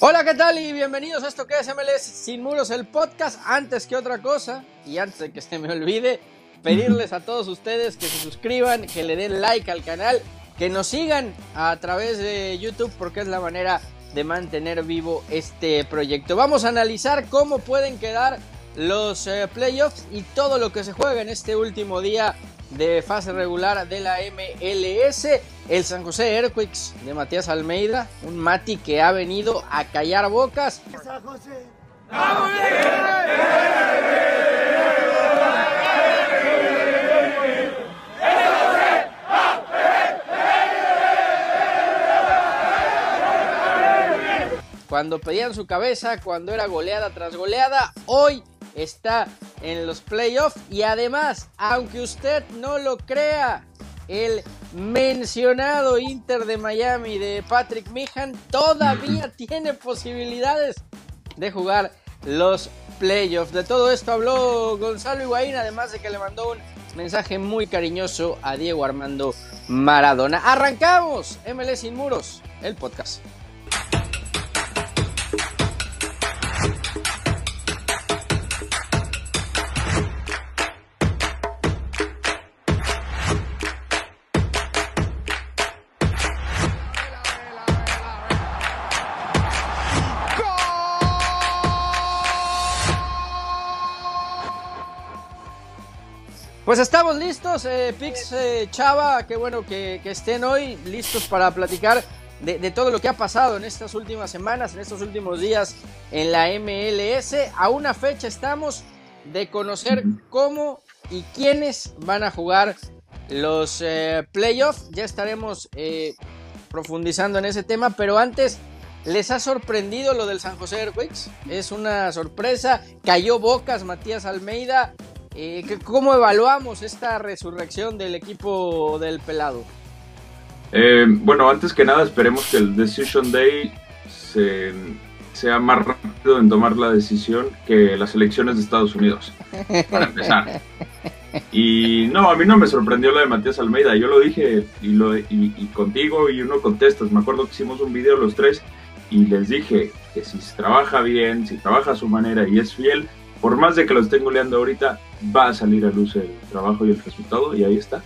Hola, ¿qué tal? Y bienvenidos a esto que es MLS Sin Muros, el podcast. Antes que otra cosa, y antes de que se me olvide, pedirles a todos ustedes que se suscriban, que le den like al canal, que nos sigan a través de YouTube, porque es la manera de mantener vivo este proyecto. Vamos a analizar cómo pueden quedar los eh, playoffs y todo lo que se juega en este último día de fase regular de la MLS. El San José Earthquakes de Matías Almeida, un Mati que ha venido a callar bocas. Cuando pedían su cabeza, cuando era goleada tras goleada, hoy está en los playoffs y además, aunque usted no lo crea, el mencionado Inter de Miami de Patrick Mihan todavía tiene posibilidades de jugar los playoffs. De todo esto habló Gonzalo Higuaín, además de que le mandó un mensaje muy cariñoso a Diego Armando Maradona. Arrancamos MLS sin muros, el podcast. Pues estamos listos, eh, Pix eh, Chava, qué bueno que, estén hoy listos para platicar de, todo lo que ha pasado en estas últimas semanas, en estos últimos días en la MLS. A una fecha estamos de conocer cómo y quiénes van a jugar los eh, playoffs. Ya estaremos eh, profundizando en ese tema, pero antes, ¿les ha sorprendido lo del San José Earthquakes? Es una sorpresa, cayó bocas Matías Almeida ¿Cómo evaluamos esta resurrección del equipo del pelado? Eh, bueno, antes que nada esperemos que el Decision Day sea más rápido en tomar la decisión que las elecciones de Estados Unidos, para empezar. Y no, a mí no me sorprendió la de Matías Almeida, yo lo dije y, lo, y, contigo y uno contestas, me acuerdo que hicimos un video los tres y les dije que si trabaja bien, si trabaja a su manera y es fiel, por más de que lo estén goleando ahorita, va a salir a luz el trabajo y el resultado y ahí está.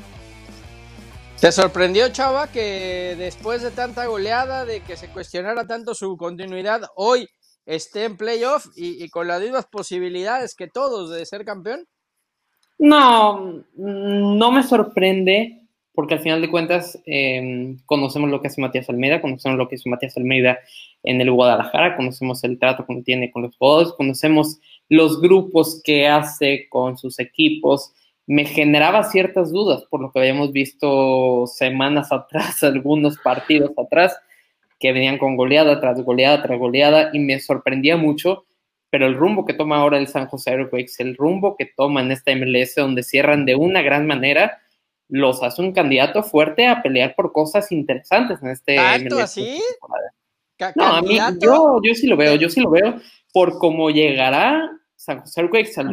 ¿Te sorprendió, Chava, que después de tanta goleada, de que se cuestionara tanto su continuidad, hoy esté en playoff y, con las mismas posibilidades que todos de ser campeón? No, no me sorprende, porque al final de cuentas em, conocemos lo que hace Matías Almeida, conocemos lo que hizo Matías Almeida en el Guadalajara, conocemos el trato que tiene con los jugadores, conocemos los grupos que hace con sus equipos, me generaba ciertas dudas por lo que habíamos visto semanas atrás, algunos partidos atrás, que venían con goleada tras goleada tras goleada y me sorprendía mucho, pero el rumbo que toma ahora el San José Airways, el rumbo que toma en esta MLS donde cierran de una gran manera, los hace un candidato fuerte a pelear por cosas interesantes en este ¿Tanto así? No, a mí, yo, yo sí lo veo, yo sí lo veo por cómo llegará San José Earthquakes al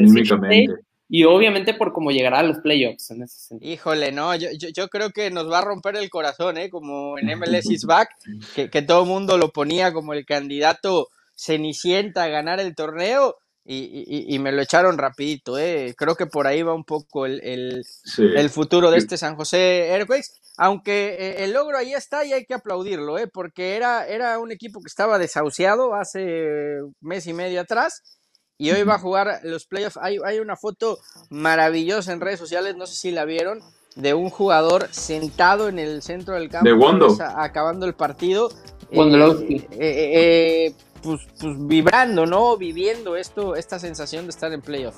y obviamente por cómo llegará a los playoffs en ese sentido. Híjole, no, yo, yo, creo que nos va a romper el corazón, ¿eh? Como en MLS is back, que, que todo el mundo lo ponía como el candidato cenicienta a ganar el torneo y, y, me lo echaron rapidito, ¿eh? Creo que por ahí va un poco el, el, futuro de este San José Earthquakes, aunque eh, el logro ahí está y hay que aplaudirlo, ¿eh? Porque era, era un equipo que estaba desahuciado hace mes y medio atrás y hoy va a jugar los playoffs. Hay, hay una foto maravillosa en redes sociales, no sé si la vieron, de un jugador sentado en el centro del campo. De acabando el partido. Eh, eh, eh, pues, pues, vibrando, ¿no? Viviendo esto, esta sensación de estar en playoff.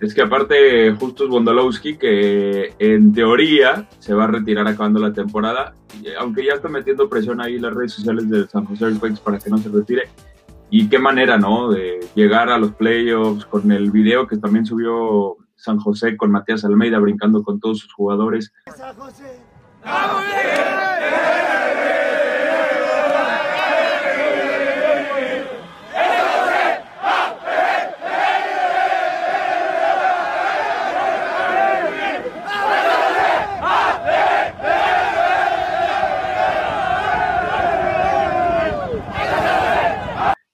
Es que aparte, justo es Wondolowski, que en teoría se va a retirar acabando la temporada, aunque ya está metiendo presión ahí en las redes sociales de San José Earthquakes para que no se retire y qué manera, ¿no? De llegar a los playoffs con el video que también subió San José con Matías Almeida brincando con todos sus jugadores. San José.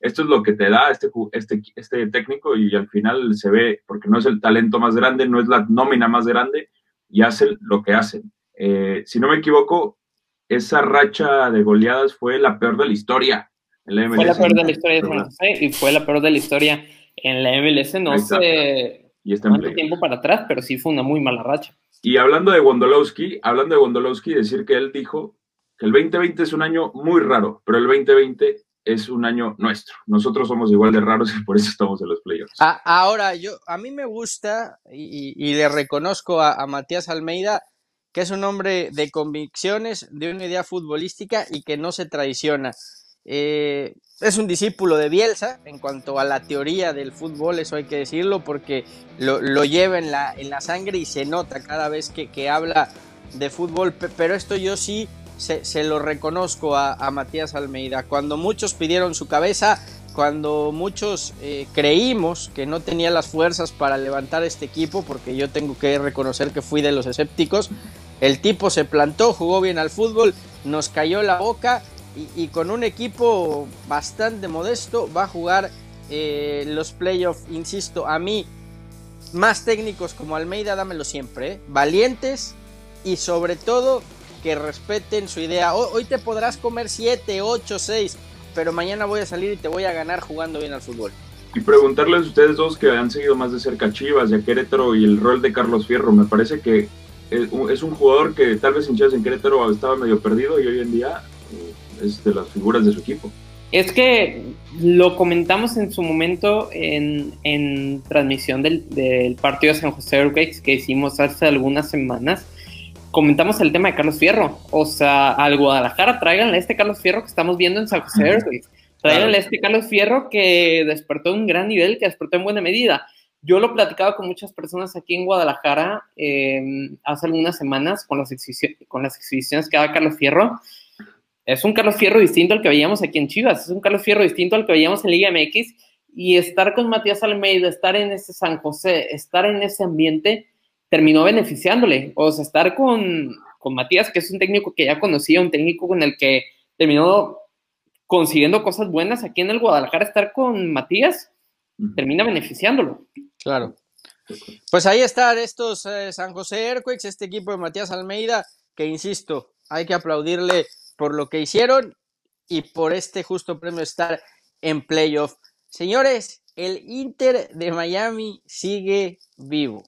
Esto es lo que te da este, este, este técnico y al final se ve, porque no es el talento más grande, no es la nómina más grande, y hacen lo que hacen. Eh, si no me equivoco, esa racha de goleadas fue la peor de la historia. En la MLS. Fue la peor de la historia de y fue la peor de la historia en la MLS. No sé y cuánto tiempo para atrás, pero sí fue una muy mala racha. Y hablando de Wondolowski, hablando de Wondolowski, decir que él dijo que el 2020 es un año muy raro, pero el 2020 es un año nuestro. Nosotros somos igual de raros y por eso estamos en los playoffs. ahora, yo, a mí me gusta y, le reconozco a, Matías Almeida que es un hombre de convicciones, de una idea futbolística y que no se traiciona. Eh, es un discípulo de Bielsa en cuanto a la teoría del fútbol, eso hay que decirlo, porque lo, lleva en la, en la, sangre y se nota cada vez que, que habla de fútbol, pero esto yo sí se, lo reconozco a, Matías Almeida. Cuando muchos pidieron su cabeza, cuando muchos eh, creímos que no tenía las fuerzas para levantar este equipo, porque yo tengo que reconocer que fui de los escépticos, el tipo se plantó, jugó bien al fútbol, nos cayó la boca y, con un equipo bastante modesto va a jugar eh, los playoffs, insisto, a mí, más técnicos como Almeida, dámelo siempre, ¿eh? valientes y sobre todo que respeten su idea. Hoy te podrás comer 7, 8, 6, pero mañana voy a salir y te voy a ganar jugando bien al fútbol. Y preguntarles a ustedes dos que han seguido más de cerca Chivas y a Querétaro y el rol de Carlos Fierro. Me parece que es un jugador que tal vez en Chivas en Querétaro estaba medio perdido y hoy en día eh, es de las figuras de su equipo. Es que lo comentamos en su momento en, en transmisión del, del, partido de San José Earthquakes que hicimos hace algunas semanas comentamos el tema de Carlos Fierro. O sea, al Guadalajara tráiganle este Carlos Fierro que estamos viendo en San José. Tráiganle a este Carlos Fierro que despertó un gran nivel, que despertó en buena medida. Yo lo he platicado con muchas personas aquí en Guadalajara em, hace algunas semanas con las, con las exhibiciones que daba Carlos Fierro. Es un Carlos Fierro distinto al que veíamos aquí en Chivas, es un Carlos Fierro distinto al que veíamos en Liga MX. Y estar con Matías Almeida, estar en ese San José, estar en ese ambiente, terminó beneficiándole. O sea, estar con, con Matías, que es un técnico que ya conocía, un técnico con el que terminó consiguiendo cosas buenas aquí en el Guadalajara, estar con Matías termina beneficiándolo. Claro. Pues ahí están estos eh, San José Airquakes, este equipo de Matías Almeida, que insisto, hay que aplaudirle por lo que hicieron y por este justo premio estar en playoff. Señores, el Inter de Miami sigue vivo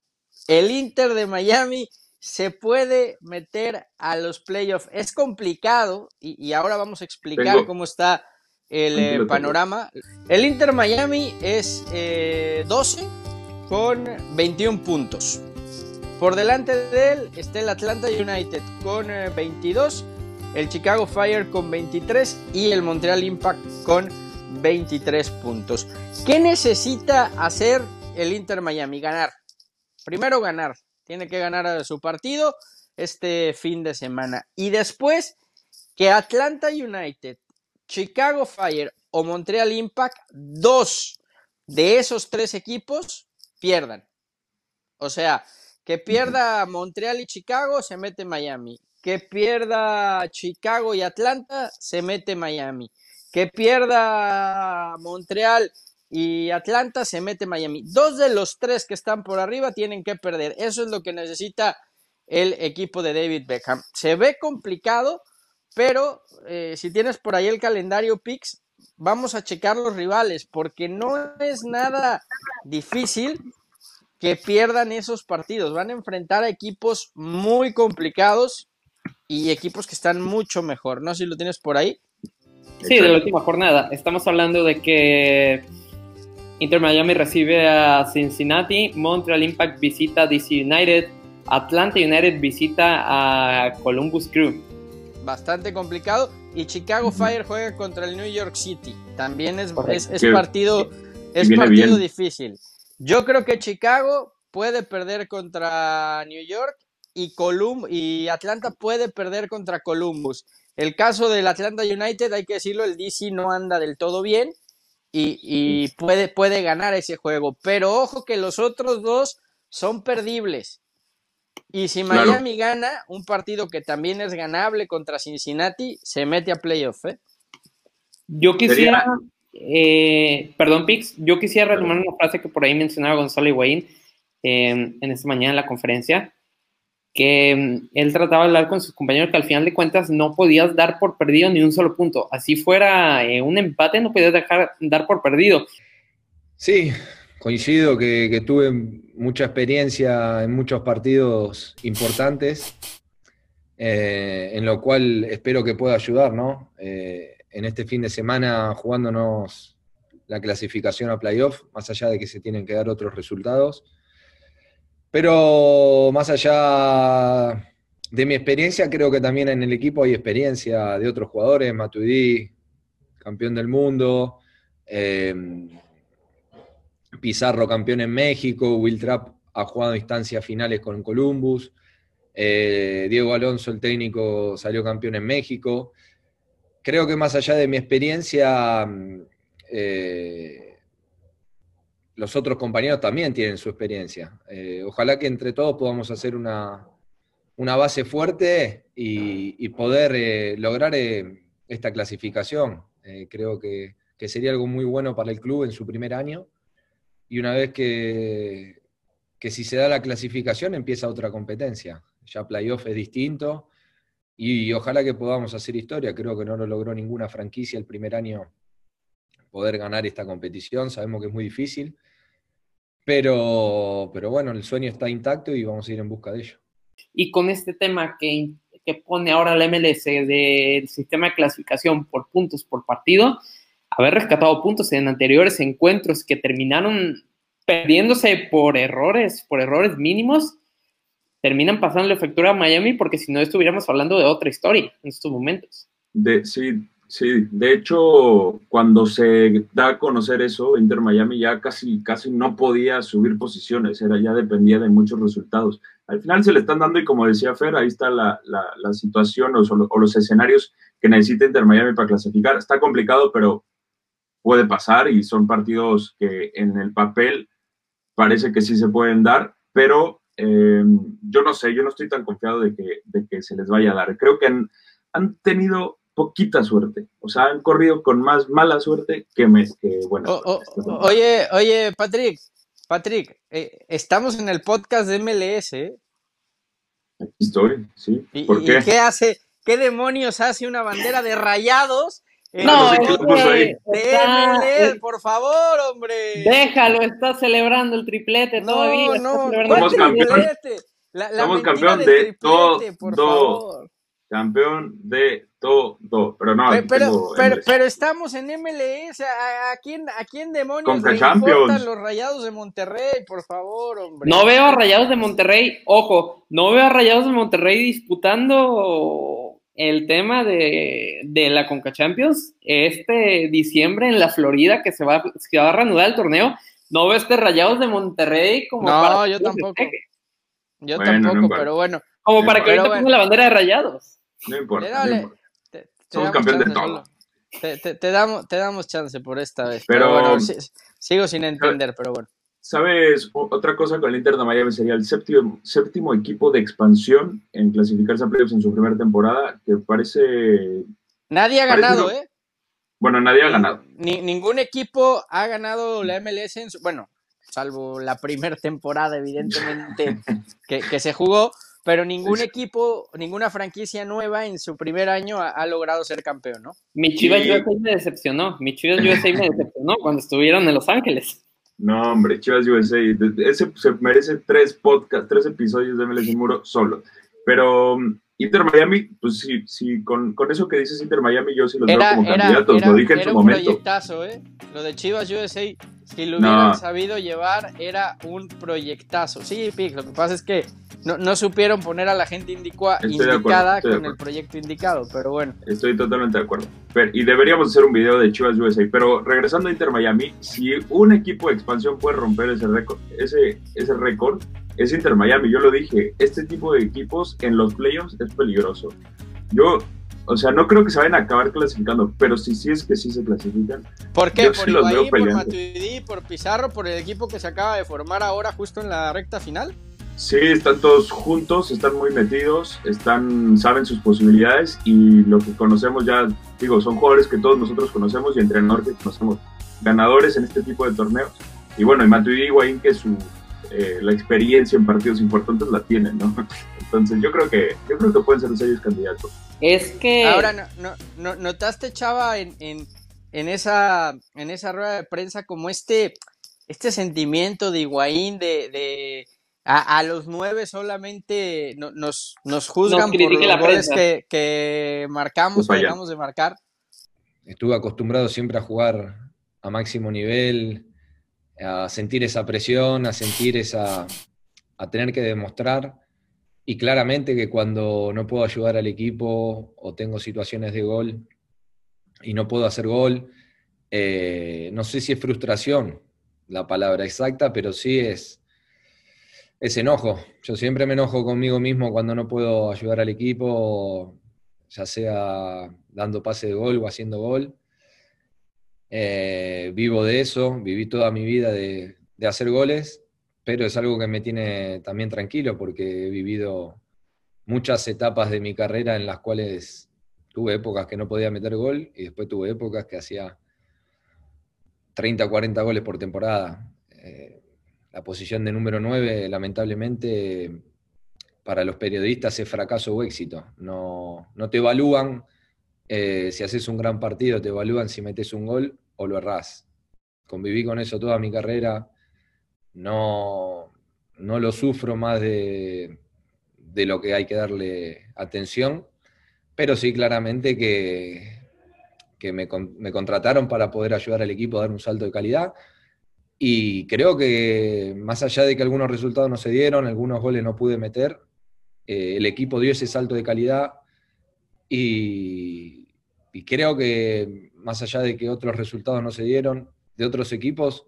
el Inter de Miami se puede meter a los playoffs. Es complicado y, ahora vamos a explicar cómo está el eh, panorama. El Inter Miami es 12 eh, con 21 puntos. Por delante de él está el Atlanta United con 22, eh, el Chicago Fire con 23 y el Montreal Impact con 23 puntos. ¿Qué necesita hacer el Inter Miami? Ganar primero ganar, tiene que ganar su partido este fin de semana. Y después que Atlanta United, Chicago Fire o Montreal Impact, dos de esos tres equipos pierdan. O sea, que pierda Montreal y Chicago, se mete Miami. Que pierda Chicago y Atlanta, se mete Miami. Que pierda Montreal y Atlanta se mete Miami. Dos de los tres que están por arriba tienen que perder. Eso es lo que necesita el equipo de David Beckham. Se ve complicado, pero eh, si tienes por ahí el calendario Pix, vamos a checar los rivales, porque no es nada difícil que pierdan esos partidos. Van a enfrentar a equipos muy complicados y equipos que están mucho mejor. No sé si lo tienes por ahí. Sí, de la última jornada. Estamos hablando de que Inter Miami recibe a Cincinnati, Montreal Impact visita DC United, Atlanta United visita a Columbus Crew. Bastante complicado. Y Chicago Fire juega contra el New York City. También es, es, partido, es partido difícil. Yo creo que Chicago puede perder contra New York y, Colum y Atlanta puede perder contra Columbus. El caso del Atlanta United, hay que decirlo, el DC no anda del todo bien y, puede, puede ganar ese juego. Pero ojo que los otros dos son perdibles. Y si Miami gana un partido que también es ganable contra Cincinnati, se mete a playoff. ¿eh? Yo quisiera, eh, perdón, Pix, yo quisiera retomar una frase que por ahí mencionaba Gonzalo Higuaín eh, en esta mañana en la conferencia, que mm, él trataba de hablar con sus compañeros que al final de cuentas no podías dar por perdido ni un solo punto. Así fuera eh, un empate, no podías dejar dar por perdido. Sí, coincido que, tuve mucha experiencia en muchos partidos importantes, eh, en lo cual espero que pueda ayudar, ¿no? Eh, en este fin de semana jugándonos la clasificación a playoff, más allá de que se tienen que dar otros resultados pero más allá de mi experiencia, creo que también en el equipo hay experiencia de otros jugadores, Matuidi, campeón del mundo, em, Pizarro, campeón en México, Will Trapp ha jugado instancias finales con Columbus, eh, Diego Alonso, el técnico, salió campeón en México. Creo que más allá de mi experiencia, eh, los otros compañeros también tienen su experiencia. Eh, ojalá que entre todos podamos hacer una, base fuerte y, poder eh, lograr eh, esta clasificación. creo que, sería algo muy bueno para el club en su primer año. Y una vez que, que si se da la clasificación empieza otra competencia. Ya playoff es distinto y, y ojalá que podamos hacer historia. Creo que no lo logró ninguna franquicia el primer año poder ganar esta competición. Sabemos que es muy difícil, pero, pero bueno, el sueño está intacto y vamos a ir en busca de ello. Y con este tema que, que pone ahora la MLS del sistema de clasificación por puntos por partido, haber rescatado puntos en anteriores encuentros que terminaron perdiéndose por errores, por errores mínimos, terminan pasando la factura a Miami porque si no estuviéramos hablando de otra historia en estos momentos. De, sí, Sí, de hecho, cuando se da a conocer eso, Inter Miami ya casi, casi no podía subir posiciones, era, ya dependía de muchos resultados. Al final se le están dando, y como decía Fer, ahí está la, la, situación o, o, los escenarios que necesita Inter Miami para clasificar. Está complicado, pero puede pasar y son partidos que en el papel parece que sí se pueden dar, pero eh, yo no sé, yo no estoy tan confiado de que, de que se les vaya a dar. Creo que han, han tenido poquita suerte. O sea, han corrido con más mala suerte que, me, que bueno. oye, oye, Patrick, Patrick, eh, estamos en el podcast de MLS. ¿eh? Aquí estoy, sí. ¿Y, qué? hace? ¿Qué demonios hace una bandera de rayados? no, de MLS, por favor, hombre. Déjalo, está celebrando el triplete no, todavía. No, somos campeón. somos campeón de todo. Por favor campeón de todo. Pero no, pero, pero, estamos en MLS. ¿A, quién, a quién demonios le importan los rayados de Monterrey? Por favor, hombre. No veo a rayados de Monterrey, ojo, no veo a rayados de Monterrey disputando el tema de, de la Conca Champions este diciembre en la Florida que se va, a reanudar el torneo. No veo este rayados de Monterrey como no, yo tampoco. Yo tampoco, pero bueno. Como para que ahorita ponga la bandera de rayados. No importa. Somos campeón de todo. Te, damos, te damos chance por esta vez. Pero, bueno, sigo sin entender, pero bueno. ¿Sabes? Otra cosa con el Inter de Miami sería el séptimo, séptimo equipo de expansión en clasificarse a playoffs en su primera temporada, que parece... Nadie ha ganado, ¿eh? Bueno, nadie ha ganado. Ni, ningún equipo ha ganado la MLS en su... Bueno, salvo la primera temporada, evidentemente, que, que se jugó, pero ningún equipo, ninguna franquicia nueva en su primer año ha, logrado ser campeón, ¿no? Mi Chivas USA me decepcionó. Mi Chivas USA me decepcionó cuando estuvieron en Los Ángeles. No, hombre, Chivas USA, ese se merece tres podcasts, tres episodios de MLS Muro solo. Pero um, Inter Miami, pues sí, sí con, con, eso que dices Inter Miami, yo sí los veo como candidatos, lo dije en su momento. Proyectazo, ¿eh? Lo de Chivas USA, si lo hubieran sabido llevar, era un proyectazo. Sí, Pic, lo que pasa es que no, no supieron poner a la gente indicada con el proyecto indicado, pero bueno. Estoy totalmente de acuerdo. y deberíamos hacer un video de Chivas USA, pero regresando a Inter Miami, si un equipo de expansión puede romper ese récord, ese, ese récord, es Inter Miami. Yo lo dije, este tipo de equipos en los playoffs es peligroso. Yo, o sea, no creo que se vayan a acabar clasificando, pero sí, sí es que sí se clasifican. ¿Por qué? ¿Por Ibaí, por Matuidi, por Pizarro, por el equipo que se acaba de formar ahora justo en la recta final? Sí, están todos juntos, están muy metidos, están, saben sus posibilidades y lo que conocemos ya, digo, son jugadores que todos nosotros conocemos y entrenadores que conocemos, ganadores en este tipo de torneos. Y bueno, y Matuidi y Higuaín que su, eh, la experiencia en partidos importantes la tienen, ¿no? Entonces yo creo que, yo creo que pueden ser los ellos candidatos. Es que... Ahora, no, no, ¿notaste, Chava, en, en, en, esa, en esa rueda de prensa como este, este sentimiento de Higuaín de... de a, a, los nueve solamente no, nos, nos juzgan por los goles que, que, marcamos, que dejamos de marcar. Estuve acostumbrado siempre a jugar a máximo nivel, a sentir esa presión, a sentir esa, a tener que demostrar. Y claramente que cuando no puedo ayudar al equipo o tengo situaciones de gol y no puedo hacer gol, eh, no sé si es frustración la palabra exacta, pero sí es, es enojo. Yo siempre me enojo conmigo mismo cuando no puedo ayudar al equipo, ya sea dando pase de gol o haciendo gol. Eh, vivo de eso, viví toda mi vida de, hacer goles, pero es algo que me tiene también tranquilo porque he vivido muchas etapas de mi carrera en las cuales tuve épocas que no podía meter gol y después tuve épocas que hacía 30 o 40 goles por temporada. Eh, la posición de número 9, lamentablemente, para los periodistas es fracaso o éxito. No, no te evalúan eh, si haces un gran partido, te evalúan si metes un gol o lo errás. Conviví con eso toda mi carrera. No, no lo sufro más de, de lo que hay que darle atención, pero sí claramente que, que me, me, contrataron para poder ayudar al equipo a dar un salto de calidad y creo que más allá de que algunos resultados no se dieron, algunos goles no pude meter, eh, el equipo dio ese salto de calidad y, creo que más allá de que otros resultados no se dieron de otros equipos,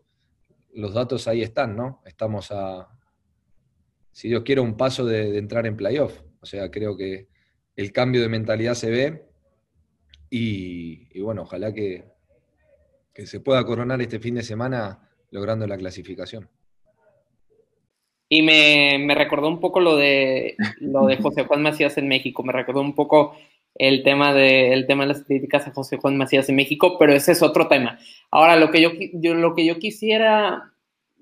los datos ahí están, ¿no? Estamos a, si Dios quiere, un paso de, de entrar en playoff. O sea, creo que el cambio de mentalidad se ve y, y bueno, ojalá que, que se pueda coronar este fin de semana logrando la clasificación. Y me, me, recordó un poco lo de, lo de José Juan Macías en México, me recordó un poco el tema, de, el tema de las críticas a José Juan Macías en México, pero ese es otro tema. Ahora, lo que yo, yo, lo que yo quisiera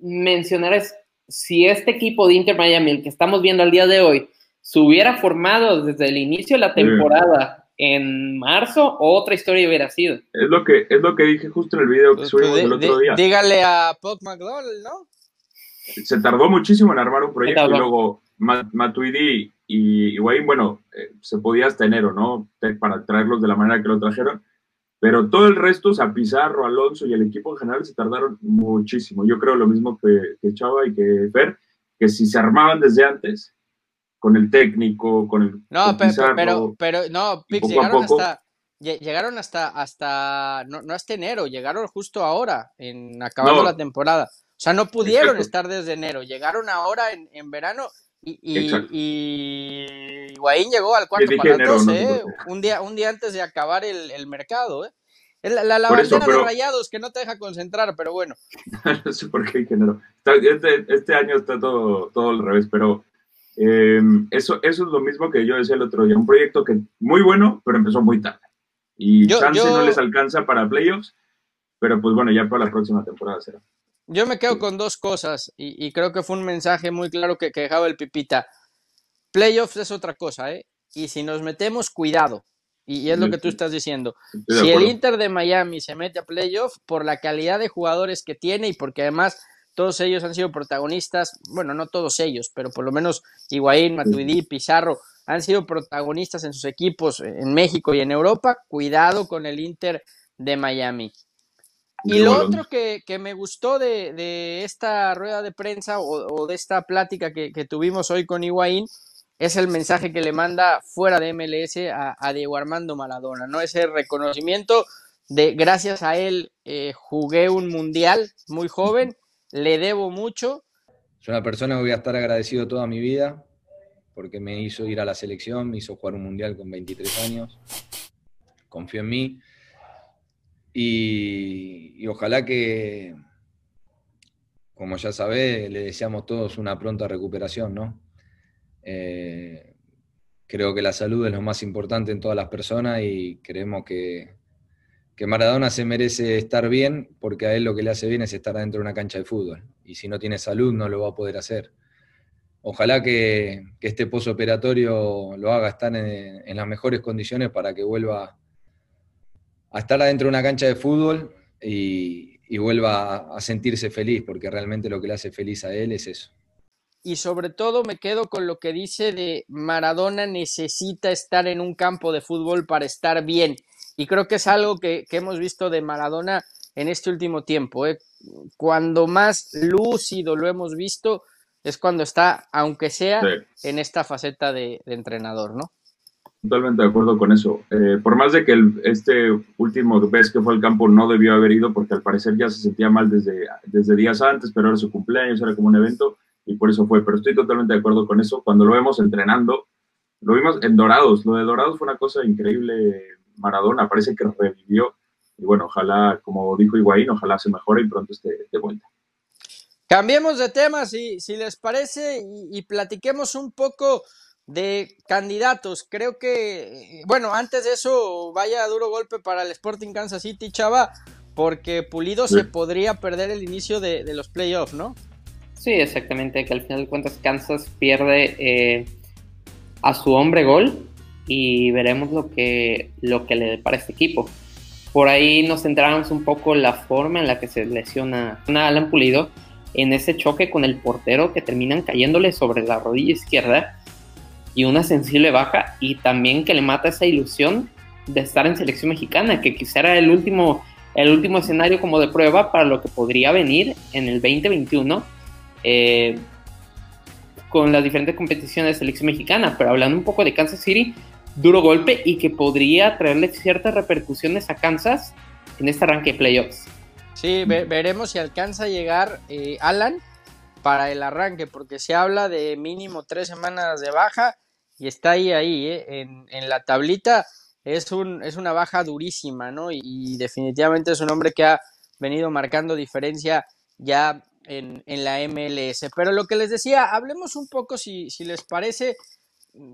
mencionar es si este equipo de Inter Miami, el que estamos viendo al día de hoy, se hubiera formado desde el inicio de la temporada en marzo, otra historia hubiera sido. Es lo que, es lo que dije justo en el video que pues, subimos el otro día. Dígale a Puck McDonald, ¿no? Se tardó muchísimo en armar un proyecto y luego Matuidi y Wayne, bueno, eh, se podía hasta enero, ¿no? Para traerlos de la manera que lo trajeron. Pero todo el resto, o sea, Pizarro, Alonso y el equipo en general se tardaron muchísimo. Yo creo lo mismo que, que Chava y que Fer, que si se armaban desde antes, con el técnico, con el. No, con pero, Pizarro, pero, pero, no, Pix, llegaron hasta. Llegaron hasta, hasta no, no, hasta enero, llegaron justo ahora, en acabando no, la temporada. O sea, no pudieron exacto. estar desde enero, llegaron ahora en, en verano y, y, y, Higuaín llegó al cuarto para enero, 12, ¿eh? un, día, un día antes de acabar el, el mercado. ¿eh? La, la, la bandera pero... de rayados que no te deja concentrar, pero bueno. no sé por qué género. Este, este, año está todo, todo al revés, pero eh, eso, eso es lo mismo que yo decía el otro día. Un proyecto que muy bueno, pero empezó muy tarde. Y yo, chance yo... no les alcanza para playoffs, pero pues bueno, ya para la próxima temporada será. Yo me quedo con dos cosas y, y creo que fue un mensaje muy claro que, que, dejaba el Pipita. Playoffs es otra cosa, ¿eh? Y si nos metemos, cuidado. Y, y es lo que tú estás diciendo. Si el Inter de Miami se mete a playoffs por la calidad de jugadores que tiene y porque además todos ellos han sido protagonistas, bueno, no todos ellos, pero por lo menos Higuaín, Matuidi, Pizarro han sido protagonistas en sus equipos en México y en Europa. Cuidado con el Inter de Miami. Y lo otro que, que me gustó de, de, esta rueda de prensa o, o de esta plática que, que, tuvimos hoy con Higuaín es el mensaje que le manda fuera de MLS a, a Diego Armando Maradona, ¿no? Ese reconocimiento de gracias a él eh, jugué un mundial muy joven, le debo mucho. Soy una persona que voy a estar agradecido toda mi vida porque me hizo ir a la selección, me hizo jugar un mundial con 23 años, confió en mí y, y ojalá que, como ya sabés, le deseamos todos una pronta recuperación, ¿no? Eh, creo que la salud es lo más importante en todas las personas y creemos que, que Maradona se merece estar bien porque a él lo que le hace bien es estar dentro de una cancha de fútbol. Y si no tiene salud no lo va a poder hacer. Ojalá que, este posoperatorio lo haga estar en, las mejores condiciones para que vuelva a estar adentro de una cancha de fútbol y vuelva a sentirse feliz, porque realmente lo que le hace feliz a él es eso. Y sobre todo me quedo con lo que dice de Maradona necesita estar en un campo de fútbol para estar bien. Y creo que es algo que, hemos visto de Maradona en este último tiempo. ¿eh? Cuando más lúcido lo hemos visto es cuando está, aunque sea en esta faceta de, entrenador, ¿no? Totalmente de acuerdo con eso. Eh, por más de que este último vez que fue al campo no debió haber ido porque al parecer ya se sentía mal desde, desde días antes, pero era su cumpleaños, era como un evento y por eso fue. Pero estoy totalmente de acuerdo con eso. Cuando lo vemos entrenando, lo vimos en Dorados. Lo de Dorados fue una cosa increíble Maradona, parece que revivió. Y bueno, ojalá, como dijo Higuaín, ojalá se mejore y pronto esté de vuelta. Cambiemos de tema, si, si les parece, y, platiquemos un poco de candidatos. Creo que, bueno, antes de eso, vaya duro golpe para el Sporting Kansas City, Chava, porque Pulido se podría perder el inicio de, los playoffs, ¿no? Sí, exactamente, que al final de cuentas Kansas pierde eh, a su hombre gol y veremos lo que, lo que le depara este equipo. Por ahí nos centramos un poco en la forma en la que se lesiona a Alan Pulido en ese choque con el portero que terminan cayéndole sobre la rodilla izquierda y una sensible baja y también que le mata esa ilusión de estar en selección mexicana, que quizá era el último, el último escenario como de prueba para lo que podría venir en el 2021. Eh, con las diferentes competiciones de selección mexicana, pero hablando un poco de Kansas City, duro golpe y que podría traerle ciertas repercusiones a Kansas en este arranque de playoffs. Sí, veremos si alcanza a llegar eh, Alan para el arranque, porque se habla de mínimo tres semanas de baja y está ahí, ahí, eh, en, la tablita. Es, un, es una baja durísima, ¿no? Y, definitivamente es un hombre que ha venido marcando diferencia ya en, en, la MLS. Pero lo que les decía, hablemos un poco, si, si les parece,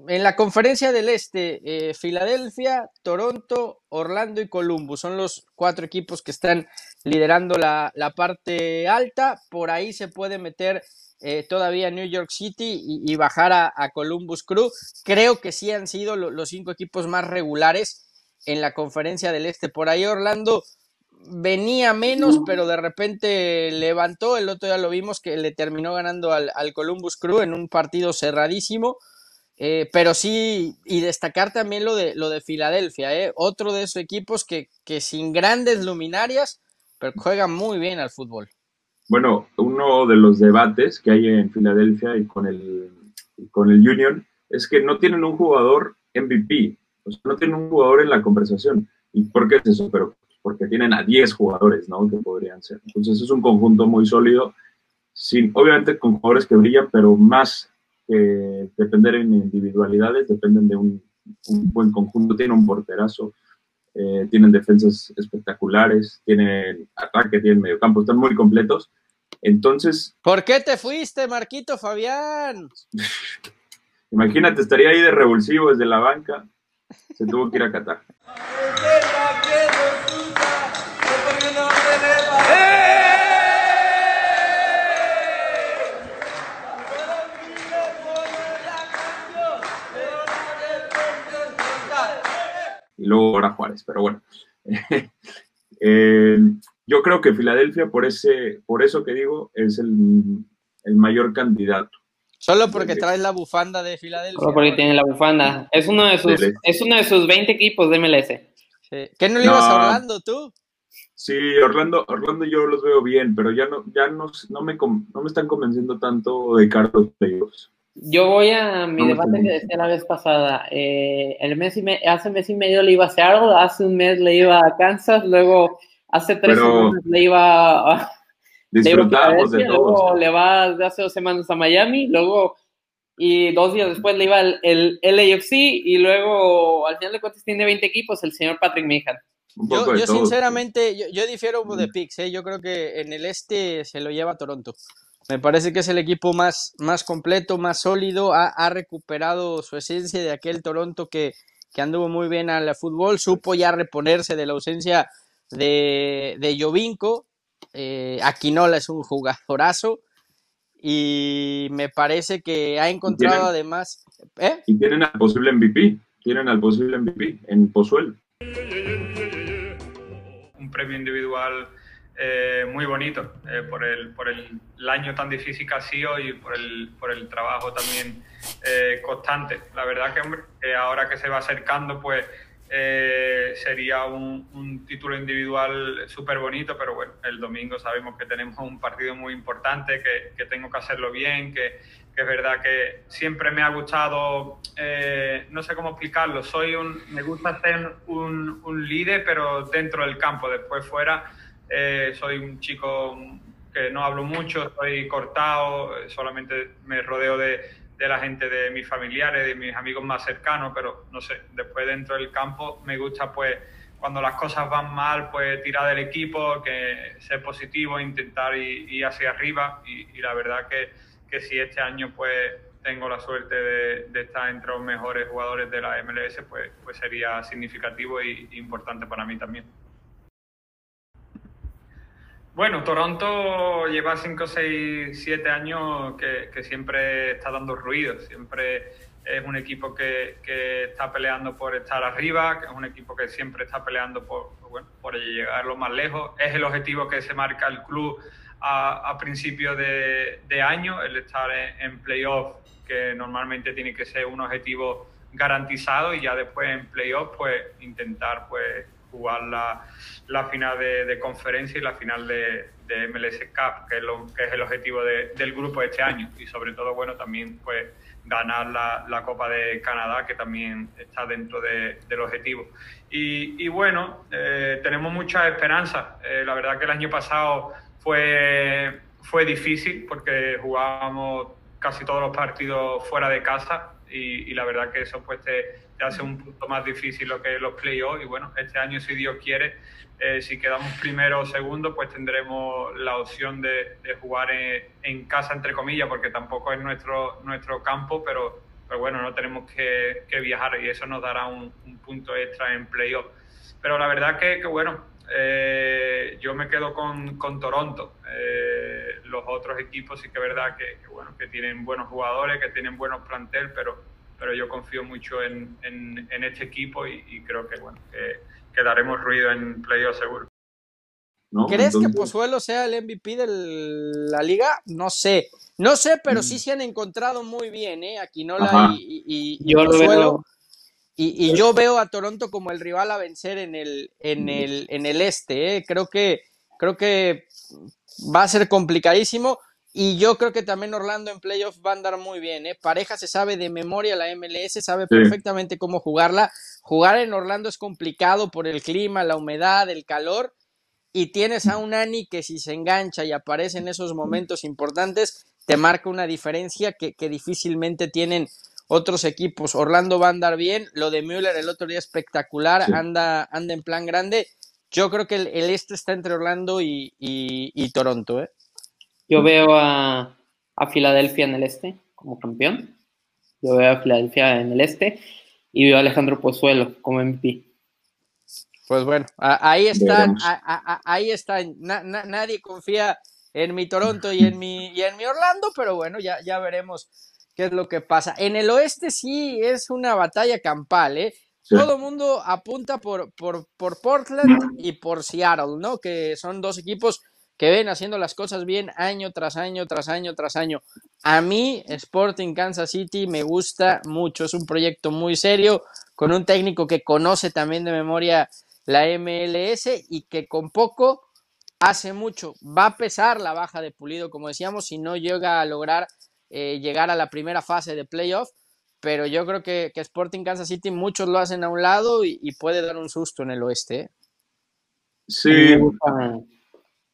en la conferencia del Este, eh, Filadelfia, Toronto, Orlando y Columbus son los cuatro equipos que están liderando la, parte alta. Por ahí se puede meter eh, todavía New York City y, bajar a, Columbus Crew. Creo que sí han sido los cinco equipos más regulares en la conferencia del Este. Por ahí Orlando venía menos, pero de repente levantó. El otro día lo vimos que le terminó ganando al, al Columbus Crew en un partido cerradísimo. Eh, pero sí, y destacar también lo de, lo de Filadelfia, ¿eh? otro de esos equipos que, que sin grandes luminarias, pero juegan muy bien al fútbol. Bueno, uno de los debates que hay en Filadelfia y con el, con el Union es que no tienen un jugador MVP, o sea, no tienen un jugador en la conversación. ¿Y por qué es eso? Pero porque tienen a 10 jugadores, ¿no? Que podrían ser. Entonces es un conjunto muy sólido, sin, obviamente con jugadores que brillan, pero más que depender en individualidades, dependen de un, buen conjunto, tienen un porterazo, eh, tienen defensas espectaculares, tienen ataque, tienen mediocampo, están muy completos. Entonces... ¿Por qué te fuiste, Marquito Fabián? Imagínate, estaría ahí de revulsivo desde la banca, se tuvo que ir a Qatar. Y luego ahora Juárez, pero bueno. Eh, yo creo que Filadelfia, por, ese, por eso que digo, es el, mayor candidato. Solo porque traes la bufanda de Filadelfia. Solo porque tiene la bufanda. Es uno de sus, es uno de sus 20 equipos de MLS. ¿Qué no le ibas a Orlando tú? Sí, Orlando, Orlando yo los veo bien, pero ya no, ya no, no, me, no me están convenciendo tanto de Carlos Playoffs. Yo voy a mi debate que decía la vez pasada. Eh, el mes y hace un mes y medio le iba a Seattle, hace un mes le iba a Kansas, luego hace tres semanas le iba a. Disfrutamos de Luego le va hace dos semanas a Miami, luego. Y dos días después le iba el, el LAFC y luego al final de cuentas tiene 20 equipos el señor Patrick Meehan. yo, sinceramente, yo, difiero de Pix, ¿eh? yo creo que en el este se lo lleva Toronto. Me parece que es el equipo más, más completo, más sólido, ha, recuperado su esencia de aquel Toronto que, que anduvo muy bien al fútbol, supo ya reponerse de la ausencia de, de Jovinko, eh, Aquinola es un jugadorazo y me parece que ha encontrado además... ¿eh? Y tienen al posible MVP, tienen al posible MVP en Pozuelo premio individual eh, muy bonito eh, por, el, por el, año tan difícil que ha sido y por el, por el trabajo también eh, constante. La verdad que ahora que se va acercando, pues sería un, un, título individual súper bonito, pero bueno, el domingo sabemos que tenemos un partido muy importante, que, que tengo que hacerlo bien, que, que, es verdad que siempre me ha gustado, no sé cómo explicarlo, soy un, me gusta ser un, un líder, pero dentro del campo, después fuera eh, soy un chico que no hablo mucho, estoy cortado, eh, solamente me rodeo de, de, la gente de mis familiares, de mis amigos más cercanos, pero no sé, después dentro del campo me gusta pues cuando las cosas van mal, pues tirar del equipo, que ser positivo, intentar ir, hacia arriba y, la verdad que, que, si este año pues tengo la suerte de, de, estar entre los mejores jugadores de la MLS, pues, pues sería significativo e importante para mí también. Bueno, Toronto lleva 5, 6, 7 años que, siempre está dando ruido, siempre es un equipo que, que, está peleando por estar arriba, que es un equipo que siempre está peleando por, bueno, por llegar lo más lejos. Es el objetivo que se marca el club a, a principio de, de, año, el estar en, en playoff, que normalmente tiene que ser un objetivo garantizado y ya después en playoff pues intentar pues jugar la, la final de, de, conferencia y la final de, de MLS Cup, que es, lo, que es el objetivo del grupo este año. Y sobre todo, bueno, también pues ganar la, la Copa de Canadá, que también está dentro del objetivo. Y, y bueno, eh, tenemos mucha esperanza. Eh, la verdad que el año pasado fue, fue difícil porque jugábamos casi todos los partidos fuera de casa y, y la verdad que eso pues te, hace un punto más difícil lo que es los playoffs. Y bueno, este año, si Dios quiere, eh, si quedamos primero o segundo, pues tendremos la opción de, jugar en, casa, entre comillas, porque tampoco es nuestro, nuestro campo, pero, pero bueno, no tenemos que, viajar y eso nos dará un, punto extra en playoff. Pero la verdad que, que bueno, eh, yo me quedo con, con Toronto. Eh, los otros equipos sí que es verdad que, que, bueno, que tienen buenos jugadores, que tienen buenos plantel, pero pero yo confío mucho en, en, este equipo y, creo que, bueno, que, daremos ruido en playoff seguro. ¿Crees que Pozuelo sea el MVP de la liga? No sé. No sé, pero sí mm. se han encontrado muy bien, ¿eh? Aquinola y, y, y, yo Pozuelo. Y, yo veo a Toronto como el rival a vencer en el, en el, en el este, ¿eh? Creo que, creo que va a ser complicadísimo. Y yo creo que también Orlando en playoff va a andar muy bien. ¿eh? Pareja se sabe de memoria la MLS, sabe perfectamente cómo jugarla. Jugar en Orlando es complicado por el clima, la humedad, el calor. Y tienes a un Ani que si se engancha y aparece en esos momentos importantes, te marca una diferencia que, difícilmente tienen otros equipos. Orlando va a andar bien. Lo de Müller el otro día espectacular, anda, anda en plan grande. Yo creo que el, este está entre Orlando y, y Toronto. ¿eh? Yo veo a, a Filadelfia en el este como campeón. Yo veo a Filadelfia en el este y veo a Alejandro Pozuelo como MVP. Pues bueno, ahí están, ahí está. nadie confía en mi Toronto y en mi, y en mi Orlando, pero bueno, ya, ya veremos qué es lo que pasa. En el oeste sí es una batalla campal, ¿eh? Todo el mundo apunta por, por, por Portland y por Seattle, ¿no? Que son dos equipos que ven haciendo las cosas bien año tras año, tras año, tras año. A mí, Sporting Kansas City me gusta mucho. Es un proyecto muy serio, con un técnico que conoce también de memoria la MLS y que con poco hace mucho. Va a pesar la baja de Pulido, como decíamos, si no llega a lograr eh, llegar a la primera fase de playoff. Pero yo creo que, que, Sporting Kansas City muchos lo hacen a un lado y, puede dar un susto en el oeste. ¿eh? Sí.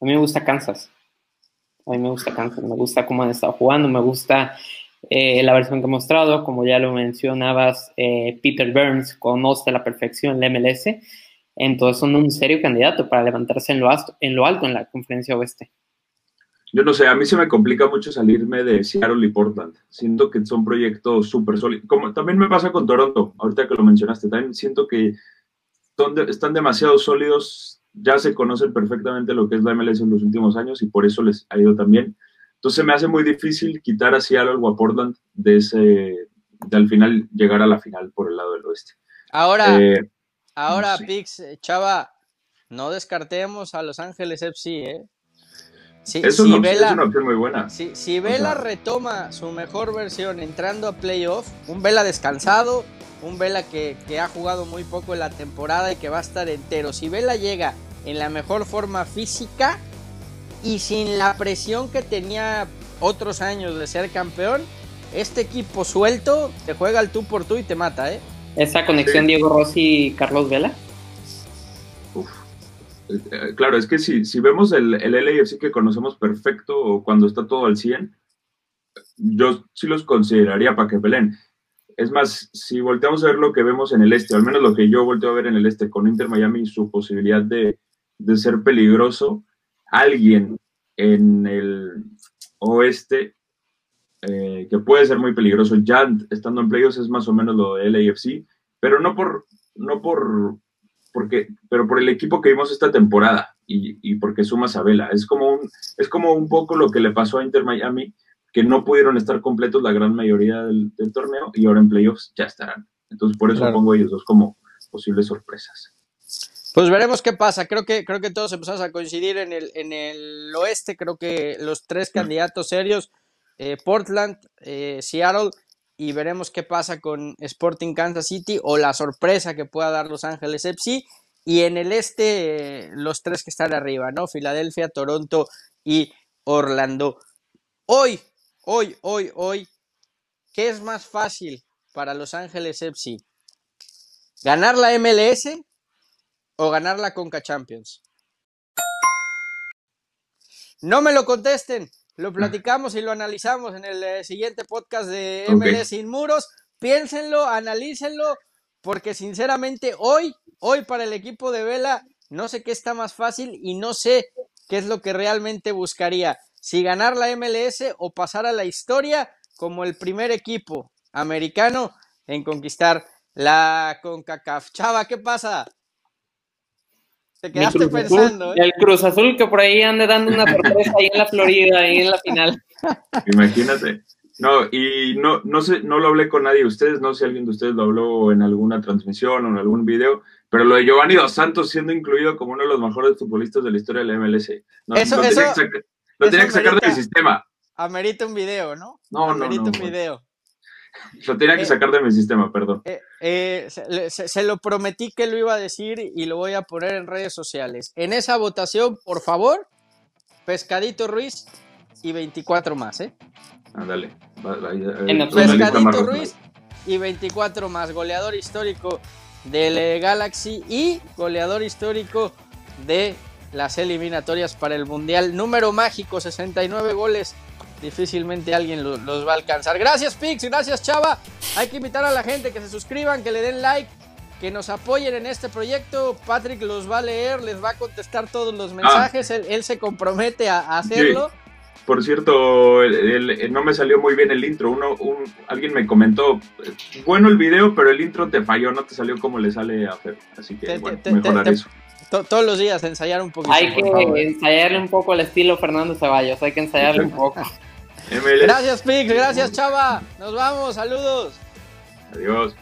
A mí me gusta Kansas. A mí me gusta Kansas. Me gusta cómo han estado jugando. Me gusta eh, la versión que he mostrado. Como ya lo mencionabas, eh, Peter Burns conoce a la perfección el MLS. Entonces son un serio candidato para levantarse en lo, alto, en lo alto en la conferencia oeste. Yo no sé, a mí se me complica mucho salirme de Seattle y Portland. Siento que son proyectos súper sólidos. Como también me pasa con Toronto, ahorita que lo mencionaste, también siento que están demasiado sólidos, ya se conocen perfectamente lo que es la MLS en los últimos años y por eso les ha ido también. Entonces me hace muy difícil quitar a Seattle o a Portland de ese, de al final llegar a la final por el lado del oeste. Ahora, eh, ahora, Pix, Chava, no descartemos a Los Ángeles FC, ¿eh? Si, es, una, opción muy buena. Si, Vela retoma su mejor versión entrando a playoff, un Vela descansado, un Vela que, que, ha jugado muy poco en la temporada y que va a estar entero. Si Vela llega en la mejor forma física y sin la presión que tenía otros años de ser campeón, este equipo suelto te juega el tú por tú y te mata, ¿eh? Esa conexión Diego Rossi y Carlos Vela. Eh, claro, es que si, si vemos el, el LAFC que conocemos perfecto cuando está todo al 100, yo sí los consideraría para que peleen. Es más, si volteamos a ver lo que vemos en el este, al menos lo que yo volteo a ver en el este con Inter Miami y su posibilidad de, de ser peligroso, alguien en el oeste eh, que puede ser muy peligroso ya estando en playoffs es más o menos lo de LAFC, pero no por, no por, porque, pero por el equipo que vimos esta temporada y, y porque suma Sabela. Es como, un, es como un poco lo que le pasó a Inter Miami, que no pudieron estar completos la gran mayoría del, torneo y ahora en playoffs ya estarán. Entonces por eso pongo ellos dos como posibles sorpresas. Pues veremos qué pasa. Creo que, creo que todos empezamos a coincidir en el, en el oeste. Creo que los tres candidatos serios, eh, Portland, eh, Seattle, y veremos qué pasa con Sporting Kansas City o la sorpresa que pueda dar Los Ángeles FC. Y en el este, los tres que están arriba, ¿no? Filadelfia, Toronto y Orlando. Hoy, hoy, hoy, hoy, ¿qué es más fácil para Los Ángeles FC? ¿Ganar la MLS o ganar la Conca Champions? No me lo contesten, lo platicamos y lo analizamos en el eh, siguiente podcast de MLS Sin Muros. Piénsenlo, analícenlo, porque sinceramente hoy, hoy para el equipo de Vela, no sé qué está más fácil y no sé qué es lo que realmente buscaría. Si ganar la MLS o pasar a la historia como el primer equipo americano en conquistar la CONCACAF. Chava, ¿qué pasa? Te quedaste pensando. ¿eh? El Cruz Azul que por ahí anda dando una sorpresa ahí en la Florida, ahí en la final. Imagínate. No, y no, no sé, no lo hablé con nadie de ustedes, no sé si alguien de ustedes lo habló en alguna transmisión o en algún video, pero lo de Giovanni Dos Santos siendo incluido como uno de los mejores futbolistas de la historia de la MLS. No, eso, lo tenía, que, tenía que sacar de mi sistema. Amerita un video, ¿no? No, amerita no, un video. Lo tenía que eh, sacar de mi sistema, perdón. Eh, eh, se, lo prometí que lo iba a decir y lo voy a poner en redes sociales. En esa votación, por favor, Pescadito Ruiz y 24 más, ¿eh? Ándale. Pescadito Ruiz y 24 más. Goleador histórico del Galaxy y goleador histórico de las eliminatorias para el Mundial. Número mágico, 69 goles difícilmente alguien los va a alcanzar. Gracias Pix, gracias Chava. Hay que invitar a la gente que se suscriban, que le den like, que nos apoyen en este proyecto. Patrick los va a leer, les va a contestar todos los mensajes, él, se compromete a, hacerlo. Por cierto, no me salió muy bien el intro. Uno, alguien me comentó, bueno el video, pero el intro te falló, no te salió como le sale a Fer. Así que bueno, mejorar eso todos los días ensayar un poquito. Hay que ensayarle un poco al estilo Fernando Ceballos, hay que ensayarle un poco. Gracias, Pix. Gracias, Chava. Nos vamos. Saludos. Adiós.